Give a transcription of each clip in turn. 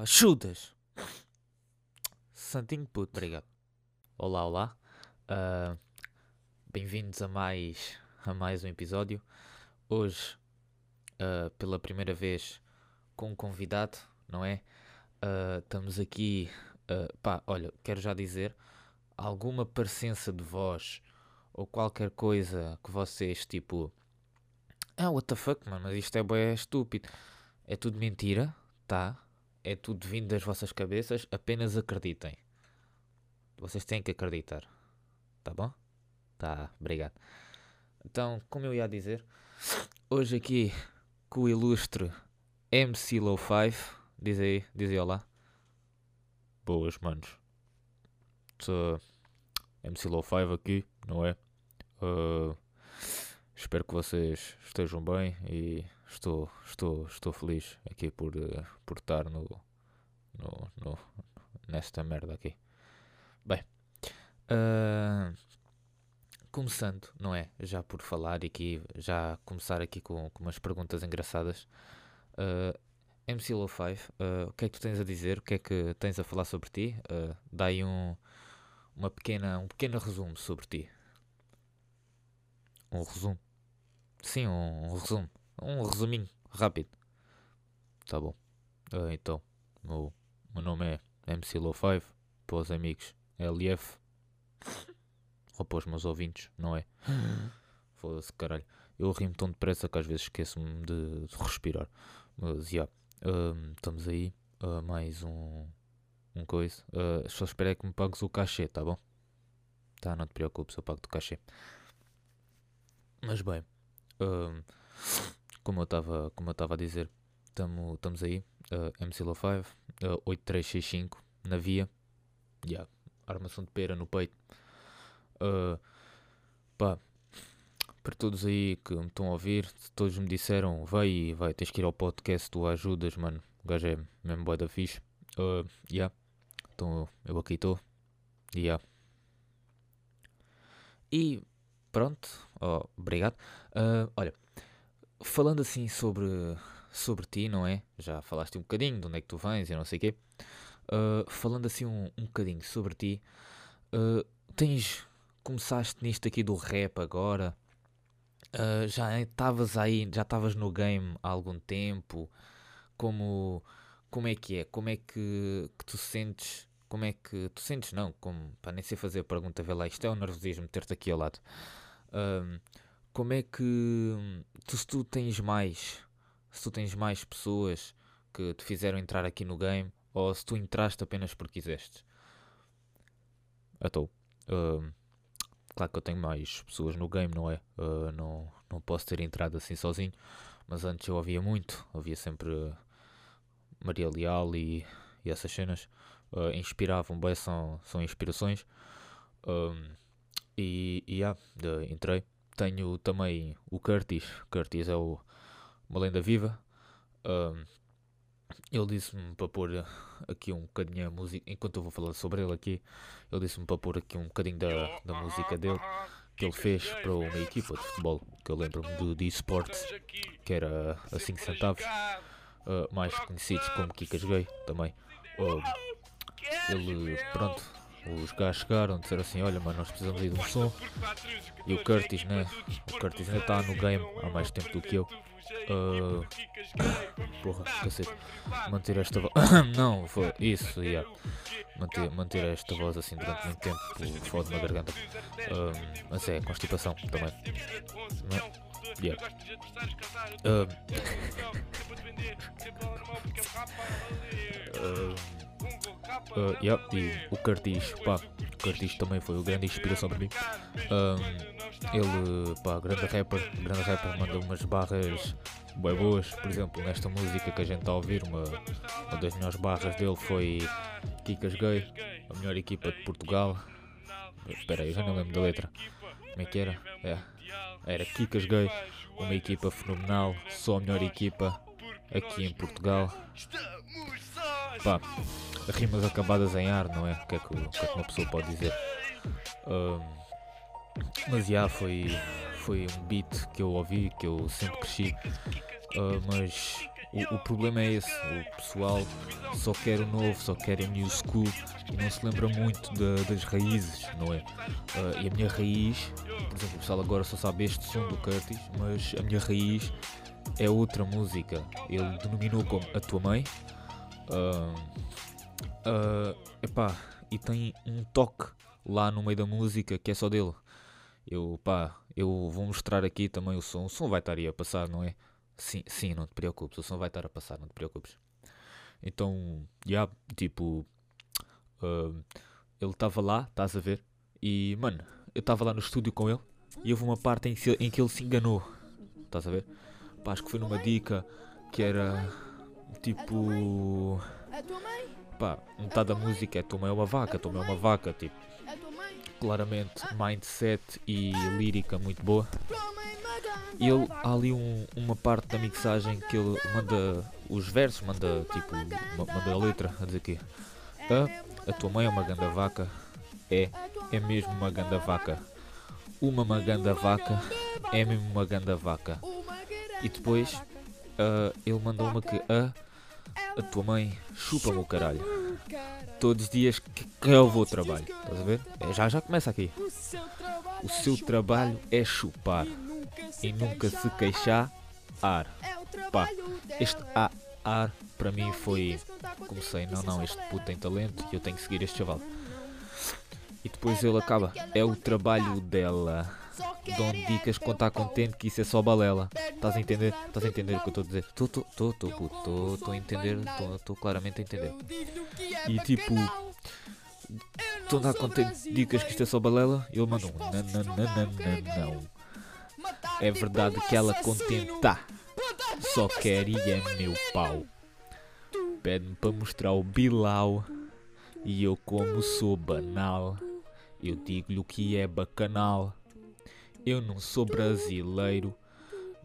Ajudas! Santinho puto, obrigado. Olá, olá. Uh, Bem-vindos a mais, a mais um episódio. Hoje, uh, pela primeira vez, com um convidado, não é? Uh, estamos aqui. pá, olha, quero já dizer, alguma parecença de voz ou qualquer coisa que vocês, tipo. Ah, what the fuck, mano, mas isto é bem estúpido. É tudo mentira, tá? É tudo vindo das vossas cabeças, apenas acreditem. Vocês têm que acreditar. Tá bom? Tá, obrigado. Então, como eu ia dizer, hoje aqui com o ilustre MC Low 5. Diz aí, diz aí olá. Boas, manos. Sou MC Low 5 aqui, não é? Uh, espero que vocês estejam bem e estou, estou, estou feliz aqui por, uh, por estar no, no, no, nesta merda aqui. Bem, uh, começando, não é? Já por falar aqui, já começar aqui com, com umas perguntas engraçadas. Uh, MC Low 5, uh, o que é que tu tens a dizer? O que é que tens a falar sobre ti? Uh, dá aí um, uma pequena, um pequeno resumo sobre ti. Um resumo? Sim, um, um resumo. Um resuminho rápido. Tá bom. Uh, então, o meu nome é MC Low 5, para os amigos LF, ou para os meus ouvintes, não é? Foda-se, caralho. Eu rimo tão depressa que às vezes esqueço-me de, de, respirar. Mas, já. Yeah, uh, estamos aí. Uh, mais um, um coisa. Uh, só espero é que me pagues o cachê, tá bom? Tá, não te preocupes, eu pago-te o cachê. Mas bem, como eu estava como eu estava a dizer, estamos aí, uh, MC Low 5, uh, 8365 na via, yeah, armação de pera no peito. Uh, pá, para todos aí que me estão a ouvir, todos me disseram, vai, vai, tens que ir ao podcast, tu ajudas, mano, o gajo é mesmo boa da fixe. Uh, yeah. Então eu aqui estou. Yeah. E pronto, oh, obrigado. Uh, olha, falando assim sobre, sobre ti, não é? Já falaste um bocadinho de onde é que tu vens e não sei o quê. Uh, falando assim um, um bocadinho sobre ti, uh, tens. Começaste nisto aqui do rap agora. Uh, já estavas aí, já estavas no game há algum tempo. Como, como é que é? Como é que, que tu sentes? Como é que tu sentes? Não, como para nem sei fazer a pergunta, vê lá, isto é o nervosismo ter-te aqui ao lado. Uh, como é que tu, se tu tens mais, se tu tens mais pessoas que te fizeram entrar aqui no game, ou se tu entraste apenas porque quiseste? Então, uh, claro que eu tenho mais pessoas no game, não é? Uh, não, não posso ter entrado assim sozinho, mas antes eu ouvia muito, ouvia sempre Maria Leal e, e essas cenas. Uh, inspiravam bem, são, são inspirações. e, e yeah, entrei. Tenho também o Curtis. Curtis é o, uma lenda viva. Ele disse-me para pôr aqui um bocadinho a música, enquanto eu vou falar sobre ele aqui, ele disse-me para pôr aqui um bocadinho da, da música dele, que ele fez para uma equipa de futebol, que eu lembro-me do de esportes, que era a 5 centavos, uh, mais conhecidos como Kikas Gay também. Uh, ele, pronto, os gajos chegaram, disseram assim, olha mano, nós precisamos aí de um som. E o Curtis, né? O Curtis ainda está no game há mais tempo do que eu. Uh, porra, cacete. Manter esta voz. não, foi isso, yeah. manter, manter esta voz assim durante muito tempo fode na garganta. Uh, mas é, constipação também. Yeah. Uh, uh, uh, yeah, e o Curtis, pá, Curtis também foi uma grande inspiração para mim. ele, pá, grande rapper, grande rapper, manda umas barras bem boas. Por exemplo, nesta música que a gente está a ouvir, uma, uma das melhores barras dele foi Kikas Gay, a melhor equipa de Portugal. Espera aí, já não lembro da letra. Como é que era? É, era Kikas Gay, uma equipa fenomenal, só a melhor equipa aqui em Portugal. Pá, rimas acabadas em ar, não é? O que é que, o que, é que uma pessoa pode dizer? Um, mas já foi, foi um beat que eu ouvi, que eu sempre cresci. Uh, mas o, o, problema é esse, o pessoal só quer o novo, só quer a new school e não se lembra muito de, das raízes, não é? Uh, e a minha raiz, por exemplo, o pessoal agora só sabe este som do Curtis, mas a minha raiz é outra música. Ele denominou como A Tua Mãe. Uh, uh, epá, e tem um toque lá no meio da música que é só dele. Eu, pá, eu vou mostrar aqui também o som. O som vai estar aí a passar, não é? Sim, sim, não te preocupes. O som vai estar a passar, não te preocupes. Então, já, yeah, tipo, uh, ele estava lá, estás a ver? E, mano, eu estava lá no estúdio com ele e houve uma parte em que, em que ele se enganou. Estás a ver? Pá, acho que foi numa dica que era tipo. Pá, metade da música é tua mãe é uma vaca, tua mãe é uma vaca, tipo. Claramente, mindset e lírica muito boa. E ele, há ali um, uma parte da mixagem que ele manda os versos, manda tipo, manda a letra a dizer que a, a tua mãe é uma ganda vaca, é, é mesmo uma ganda vaca. Uma maganda vaca, é mesmo uma ganda vaca. E depois uh, ele mandou uma que a, a tua mãe chupa-me o caralho. Todos os dias que, que eu vou trabalho. Estás a ver? É, já já começa aqui. O seu trabalho é chupar e nunca se queixar. Ar. Pá, este a, ar para mim foi. Comecei, não, não, este puto tem talento e eu tenho que seguir este chaval. E depois ele acaba. É o trabalho dela dão dicas quando está contente que isso é só balela. Estás a entender? Estás a entender o que eu estou a dizer? Estou, estou, estou, estou, estou a entender, estou claramente a entender. E tipo, estou a dar contente dicas que isto é só balela? Ele mandou um não, não, não, não, não. É verdade que ela contenta, só quer e é meu pau. Pede-me para mostrar o Bilal e eu como sou banal. Eu digo-lhe o que é bacanal. Eu não sou brasileiro,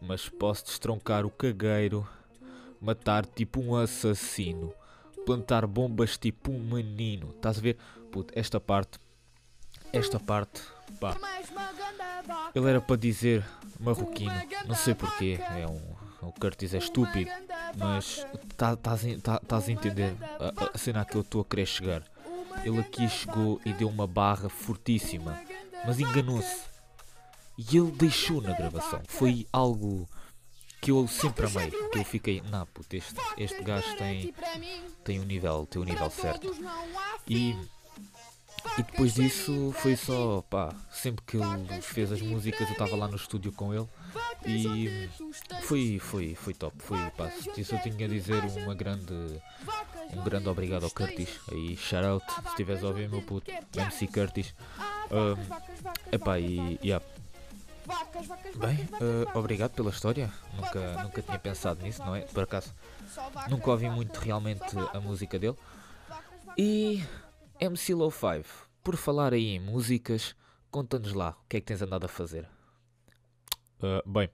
mas posso destroncar o cagueiro, matar tipo um assassino, plantar bombas tipo um menino. Estás a ver? Puto, esta parte, esta parte, pá. Ele era para dizer marroquino, não sei porquê, é um. O Curtis é estúpido, mas estás tá, tá, a entender a, a cena que eu estou a querer chegar. Ele aqui chegou e deu uma barra fortíssima, mas enganou-se e ele deixou na gravação. Foi algo que eu sempre amei. Que eu fiquei, não, puto, este, este gajo tem, tem um nível, tem um nível certo. E, e depois disso foi só, pá, sempre que ele fez as músicas eu estava lá no estúdio com ele e foi, foi, foi top. Foi, pá, isso eu tinha a dizer uma grande, um grande obrigado ao Curtis. Aí, shout out, se estiveres a ouvir meu puto, MC Curtis. Um, epá, e, yeah, Bem, uh, obrigado pela história. Nunca, nunca tinha pensado nisso, não é? Por acaso, nunca ouvi muito realmente a música dele. E MC Low 5, por falar aí em músicas, conta-nos lá o que é que tens andado a fazer. Uh, bem,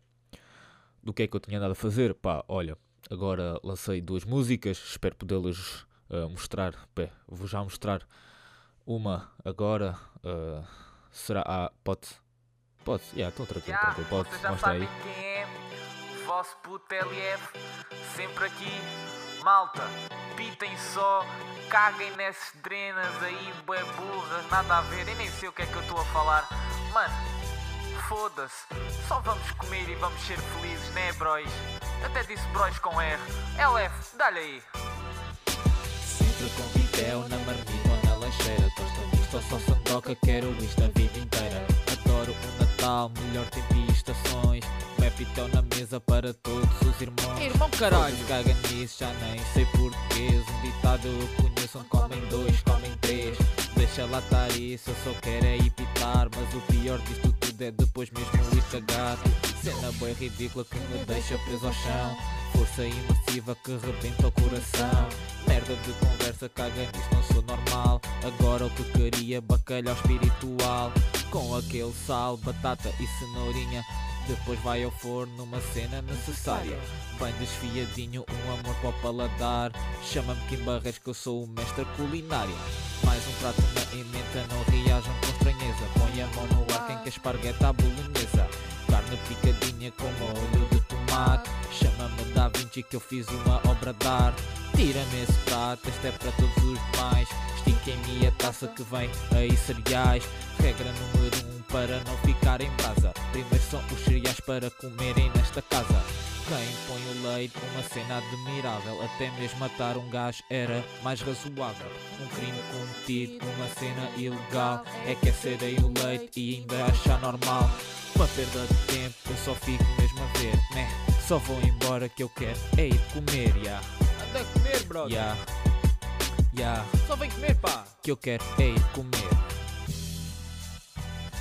do que é que eu tinha andado a fazer? Pá, olha, agora lancei duas músicas, espero poder-lhes uh, mostrar. Bem, vou já mostrar uma agora. Uh, será. Ah, pode Pode, já, yeah, estou tranquilo, yeah, tranquilo. Pode, mostra aí. Quem é o vosso puto LF, sempre aqui, malta. Pitem só, caguem nessas drenas aí, bué burras, nada a ver, eu nem sei o que é que eu estou a falar. Mano, foda-se, só vamos comer e vamos ser felizes, né, bros? Até disse bros com R. LF, dá-lhe aí. Sempre com vitel na marmita ou na lancheira, tosta misto ou só sandoca, quero isto a vida inteira. Adoro o Natal, melhor tempo e estações. Mepitão na mesa para todos os irmãos. Irmão caralho, caga nisso, já nem sei porquê. Um ditado eu conheço, onde comem dois, comem três. Deixa lá estar isso, eu só quero é pitar. Mas o pior disto tudo é depois mesmo ir cagar. Cena boa ridícula que me deixa preso ao chão. Força imersiva que rebenta o coração. Merda de conversa, caga nisso, não sou normal. Agora o que queria, bacalhau espiritual. Com aquele sal, batata e cenourinha. Depois vai ao forno numa cena necessária. Bem desfiadinho, um amor para o paladar. Chama-me Kim Barreiros que eu sou o mestre culinária. Mais um prato na emenda, não reajam com estranheza. Põe a mão no ar quem quer espargueta à bolonhesa. Carne picadinha com molho de tomate. Chama-me Da Vinci que eu fiz uma obra de arte. Tira-me esse prato, este é para todos os demais. Estiquem-me a taça que vem aí cereais. Regra número um para não ficar em brasa. Primeiro são os cereais para comerem nesta casa. Quem põe o leite, uma cena admirável. Até mesmo matar um gajo era mais razoável. Um crime cometido, uma cena ilegal. É que é o leite e ainda achar normal. Uma perda de tempo, eu só fico mesmo a ver, né? Só vou embora que eu quero é ir comer, ya. Brother. Ya. Ya. Só vem comer, pá. Que eu quero é ir comer.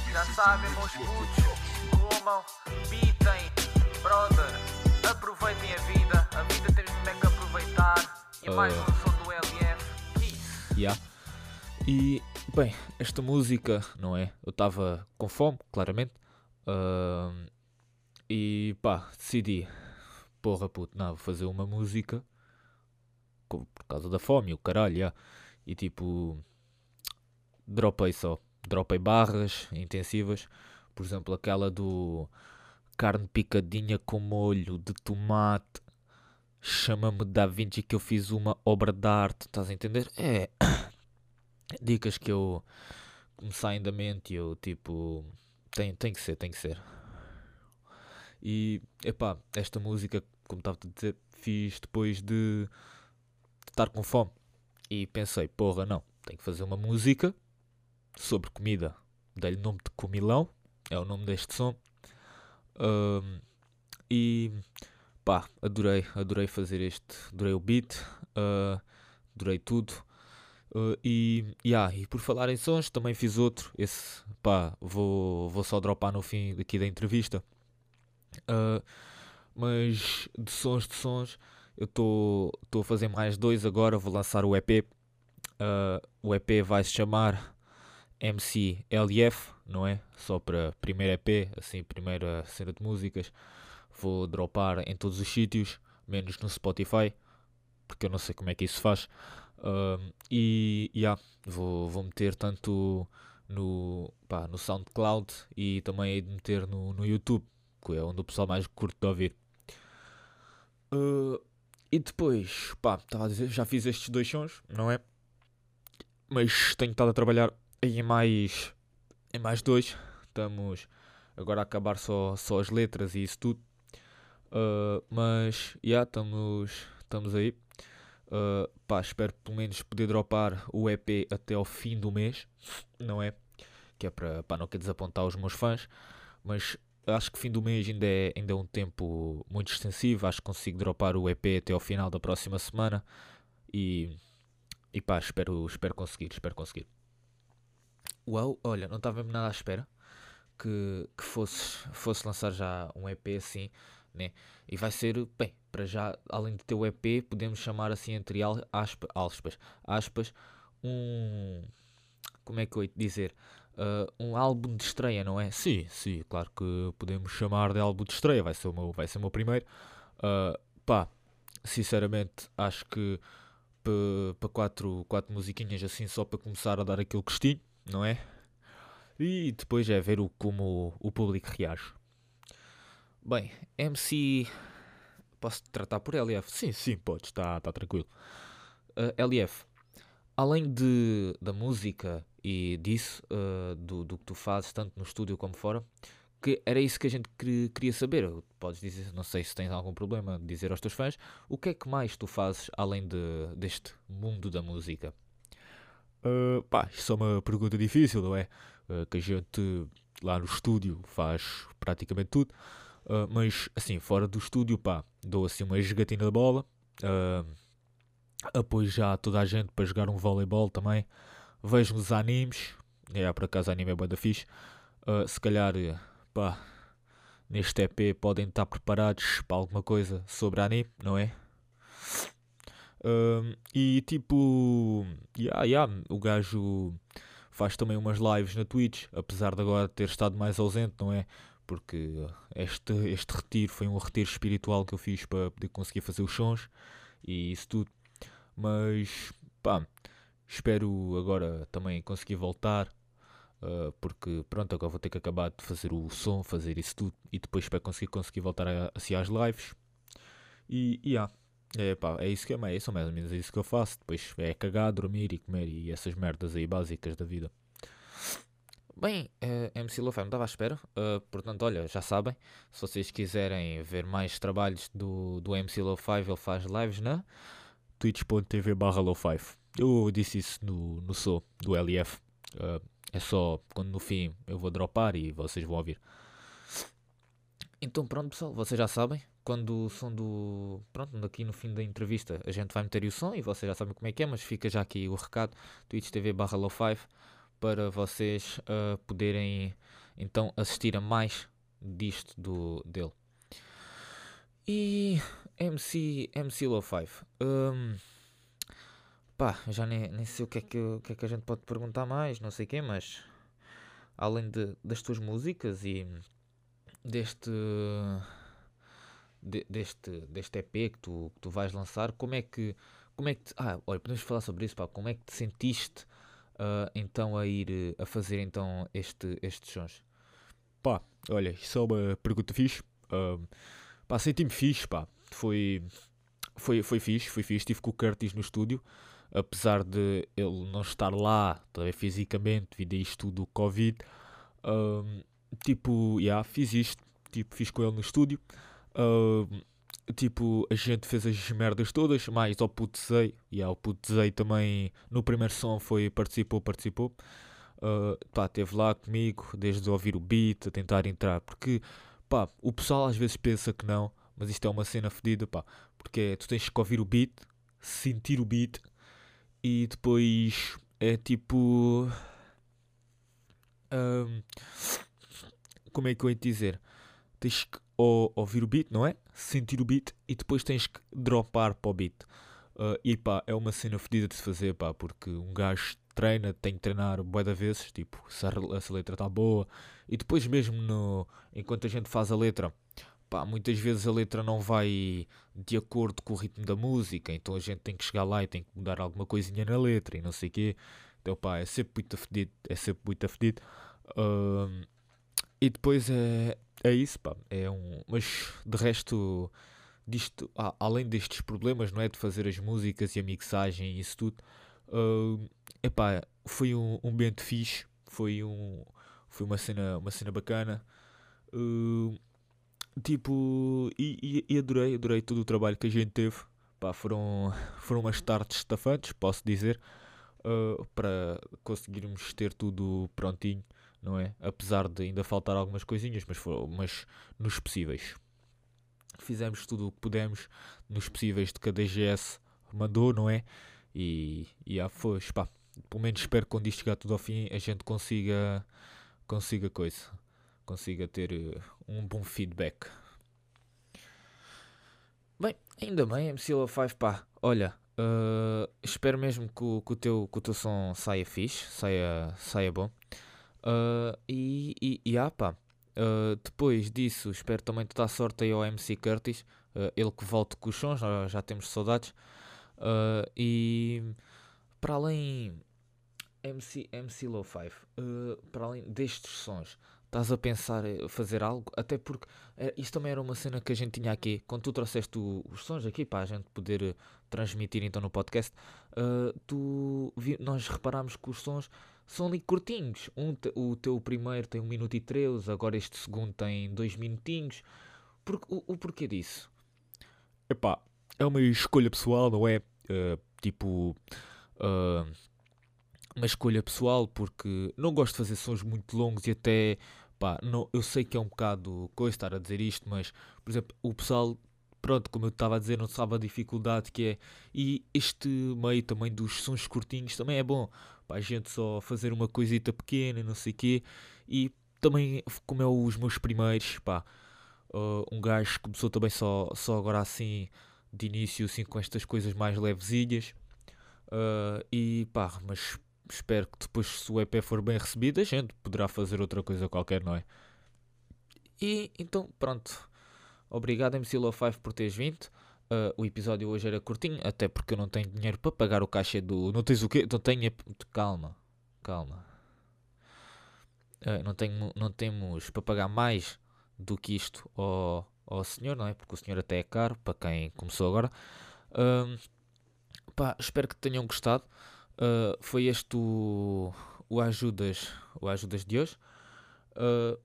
Já sabem, meus putos, comam, bitem, brother, aproveitem a vida, a vida temos mesmo é que aproveitar. E mais Ah. um som do LF, Kiss. Ya. E, bem, esta música, não é? Eu estava com fome, claramente. Ahm, e pá, decidi, porra puto, não, vou fazer uma música por causa da fome, o caralho, ya. E tipo, dropei só. Dropei barras intensivas. Por exemplo, aquela do carne picadinha com molho de tomate. Chama-me Da Vinci que eu fiz uma obra de arte. Estás a entender? É. Dicas que eu que me saem da mente eu tipo. Tem, tem que ser, tem que ser. E epá, esta música, como estava a dizer, fiz depois de, de estar com fome. E pensei, porra, não, tenho que fazer uma música sobre comida. Dei-lhe o nome de Comilão, é o nome deste som. Ahm, e pá, adorei, adorei fazer este, adorei o beat, ah, adorei tudo. Ah, e, yeah, e por falar em sons, também fiz outro. Esse, pá, vou, vou só dropar no fim daqui da entrevista. Ah, mas de sons, de sons, eu estou a fazer mais dois agora. Vou lançar o EP. Ah, o EP vai se chamar MCLF, não é? Só para primeiro EP, assim, primeira cena de músicas. Vou dropar em todos os sítios, menos no Spotify, porque eu não sei como é que isso faz. Um, e yeah, vou, vou meter tanto no, pá, no SoundCloud e também hei de meter no, no YouTube, que é onde o pessoal mais curte de ouvir. Uh, e depois, pá, estava a dizer, já fiz estes dois sons, não é? Mas tenho estado a trabalhar em mais, em mais dois. Estamos agora a acabar só, só as letras e isso tudo. Uh, mas, já, yeah, estamos, estamos aí. Uh, pá, espero pelo menos poder dropar o EP até ao fim do mês, não é? Que é para não quer desapontar os meus fãs, mas acho que fim do mês ainda é, ainda é um tempo muito extensivo. Acho que consigo dropar o EP até ao final da próxima semana e, e pá, espero, espero conseguir, espero conseguir. Uau, olha, não estava mesmo nada à espera que, que fosse, fosse lançar já um EP assim, né? E vai ser, bem, para já, além de ter o EP, podemos chamar assim entre al- aspa- aspas, aspas, um. Como é que eu ia dizer? Ah, um álbum de estreia, não é? Sim, sim, claro que podemos chamar de álbum de estreia, vai ser o meu, vai ser o meu primeiro. Ah, pá, sinceramente, acho que para quatro, quatro musiquinhas assim, só para começar a dar aquele gostinho, não é? E depois é ver o, como o público reage. Bem, MC. Posso tratar por LF? Sim, sim, podes, está tá tranquilo. Uh, LF, além de, da música e disso, uh, do, do que tu fazes, tanto no estúdio como fora, que era isso que a gente que- queria saber. Podes dizer, não sei se tens algum problema, de dizer aos teus fãs, o que é que mais tu fazes além de, deste mundo da música? Uh, pá, isso é uma pergunta difícil, não é? Uh, que a gente lá no estúdio faz praticamente tudo. Uh, mas assim, fora do estúdio, pá, dou assim uma jogatina de bola. Uh, apoio já toda a gente para jogar um voleibol também. Vejo uns animes. É, por acaso anime é bué da fixe. Uh, se calhar, pá, neste EP podem estar preparados para alguma coisa sobre anime, não é? Um, e tipo, yeah, yeah, o gajo faz também umas lives na Twitch, apesar de agora ter estado mais ausente, não é? Porque este, este retiro foi um retiro espiritual que eu fiz para poder conseguir fazer os sons e isso tudo. Mas pá, espero agora também conseguir voltar uh, porque pronto, agora vou ter que acabar de fazer o som, fazer isso tudo e depois para conseguir, conseguir voltar a, assim às lives. E, e yeah, é, pá, é isso que é, é isso mais ou menos é isso que eu faço. Depois é cagar, dormir e comer e essas merdas aí básicas da vida. Bem, uh, MC Lofam estava à espera, uh, portanto, olha, já sabem, se vocês quiserem ver mais trabalhos do, do MC Lo5, ele faz lives na twitch.tv barra Lo5. Eu disse isso no, no So do LF. Uh, é só quando no fim eu vou dropar e vocês vão ouvir. Então pronto pessoal, vocês já sabem, quando o som do. Pronto, aqui no fim da entrevista a gente vai meter o som e vocês já sabem como é que é, mas fica já aqui o recado, Twitch TV barra Lo5 para vocês uh, poderem então assistir a mais disto do, dele. E MC, MC Lo5. Um, pá, já nem, nem sei o que, é que, o que é que a gente pode perguntar mais, não sei quê, mas além de, das tuas músicas e deste de, deste, deste EP que tu, que tu vais lançar, como é que como é que te, ah, olha, podemos falar sobre isso, pá, como é que te sentiste uh, então a ir a fazer então este, estes sons? Pá, olha, isso é uma pergunta fixe. Uh, pá, senti-me fixe, pá. Foi, foi, foi fixe, foi fixe. Estive com o Curtis no estúdio apesar de ele não estar lá também fisicamente, devido a isto tudo, Covid, um, tipo, yeah, fiz isto, tipo, fiz com ele no estúdio, um, tipo, a gente fez as merdas todas, mais ao Putzei, e yeah, o Putzei também, no primeiro som foi, participou, participou, uh, pá, esteve lá comigo, desde ouvir o beat, a tentar entrar, porque, pá, o pessoal às vezes pensa que não, mas isto é uma cena fedida, pá, porque tu tens que ouvir o beat, sentir o beat, e depois é tipo. Um, como é que eu ia te dizer? Tens que ou, ouvir o beat, não é? Sentir o beat e depois tens que dropar para o beat. Uh, e pá, é uma cena fedida de se fazer, pá, porque um gajo treina, tem que treinar bué da vezes, tipo, se a, se a letra está boa, e depois mesmo no, enquanto a gente faz a letra, pá, muitas vezes a letra não vai de acordo com o ritmo da música, então a gente tem que chegar lá e tem que mudar alguma coisinha na letra e não sei o quê. Então pá, é sempre muito afedido, é sempre muito afedido. E depois é, é isso, pá, é um... Mas de resto, disto, ah, além destes problemas, não é, de fazer as músicas e a mixagem e isso tudo, uh, epá, foi um, um ambiente fixe, foi, um, foi uma, cena, uma cena bacana. Uh, Tipo, e, e, adorei, adorei todo o trabalho que a gente teve. Pá, foram, foram umas tardes estafantes, posso dizer, uh, para conseguirmos ter tudo prontinho, não é? Apesar de ainda faltar algumas coisinhas, mas, for, mas nos possíveis. Fizemos tudo o que pudemos nos possíveis de que a DGS mandou, não é? E, e já foi, pá. Pelo menos espero que quando isto chegar tudo ao fim a gente consiga, consiga coisa consiga ter eh, um bom feedback. Bem, ainda bem, MCLA5, pá, olha, uh, espero mesmo que o, que, o teu, que o teu som saia fixe, saia, saia bom. Uh, e, e, e ah, pá, uh, depois disso, espero também te dar sorte aí ao MC Curtis, ele que volte com os sons, já temos saudades. e para além MC, MC Low 5, para além destes sons, estás a pensar fazer algo, até porque é, isso também era uma cena que a gente tinha aqui, quando tu trouxeste o, os sons aqui para a gente poder uh, transmitir então no podcast, uh, tu, vi, nós reparámos que os sons são ali curtinhos, um, o teu primeiro tem 1 um minuto e 13, agora este segundo tem 2 minutinhos, Por, o, o porquê disso? Epá, é uma escolha pessoal, não é? Uh, tipo, uma escolha pessoal porque não gosto de fazer sons muito longos e até pá, não, eu sei que é um bocado coisa estar a dizer isto, mas por exemplo, o pessoal, pronto, como eu estava a dizer, não sabe a dificuldade que é. E este meio também dos sons curtinhos também é bom. Pá, a gente só fazer uma coisita pequena, não sei o quê. E também, como é os meus primeiros, pá, uh, um gajo começou também só, só agora assim, de início, assim, com estas coisas mais levezinhas. Uh, e pá, mas espero que depois, se o EP for bem recebido, a gente poderá fazer outra coisa qualquer, não é? E então, pronto. Obrigado, MC Low 5, por teres vindo. Uh, o episódio hoje era curtinho, até porque eu não tenho dinheiro para pagar o caixa do. Não tens o quê? Não tenho. Calma, calma. eh, não, tenho, não temos para pagar mais do que isto ao, ao senhor, não é? Porque o senhor até é caro para quem começou agora. Ahm, pá, espero que tenham gostado. Ah, foi este o, o Ajudas, o Ajudas de hoje. Ah,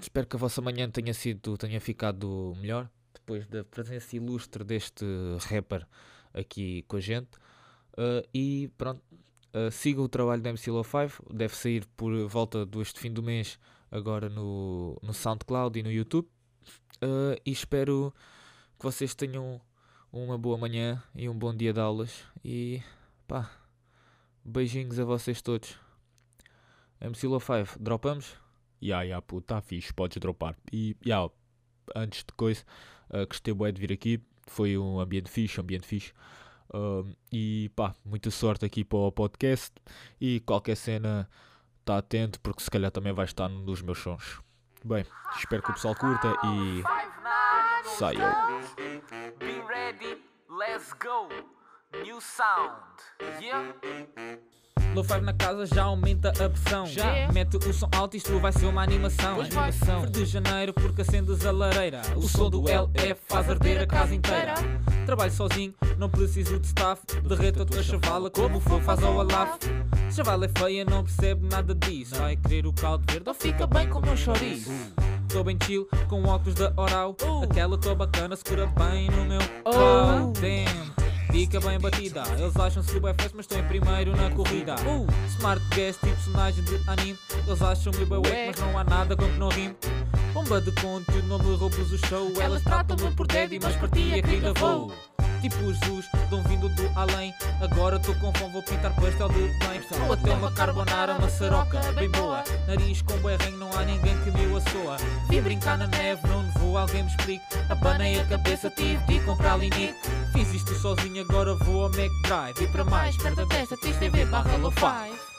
espero que a vossa manhã tenha sido, tenha ficado melhor depois da presença ilustre deste rapper aqui com a gente. Ah, e pronto, ah, sigam o trabalho da MC5, deve sair por volta deste fim do mês agora no, no SoundCloud e no YouTube. Ah, e espero que vocês tenham uma boa manhã e um bom dia de aulas. E pá, beijinhos a vocês todos. MC5, dropamos? Ya, ya, pô, tá fixe, podes dropar. E, ya, antes de coisa, uh, gostei bué de vir aqui. Foi um ambiente fixe, ambiente fixe. Um, e pá, muita sorte aqui para o podcast. E qualquer cena, tá atento, porque se calhar também vai estar num dos meus sons. Bem, espero que o pessoal curta e saiam. Be ready, let's go. New sound, yeah? Low 5 na casa já aumenta a pressão. Já. Mete o som alto, isto vai ser uma animação. Animação. De janeiro porque acendes a lareira. O, som do LF faz arder a casa inteira. Trabalho sozinho, não preciso de staff. Derreto a tua chavala como for, faz ao alaf. Chavala é feia, não percebe nada disso. Vai querer o caldo verde ou fica bem com o meu chouriço. Tô bem chill, com óculos da Oral. Aquela tô bacana, segura bem no meu pau. Damn. Dica bem batida, eles acham-se bem fast, mas estão em primeiro na corrida. Smart guest e personagem de anime, eles acham-me bem wack, mas não há nada com que não rime. Bomba de conteúdo, não me roubes o show. Elas tratam-me por daddy, mas para ti é querida vou. Tipo Jesus, dão vindo do além. Agora tô com fome, vou pintar pastel de bem. Ou até uma carbonara, uma saroca, bem boa. Nariz com berrenho, não há ninguém que me o assoa. Vi brincar na neve, não nevou, alguém me explique. Abanei a cabeça, tive de comprar linique. Fiz isto sozinho, agora vou ao Mac Drive. E para mais, perto desta, tens TV barra low five.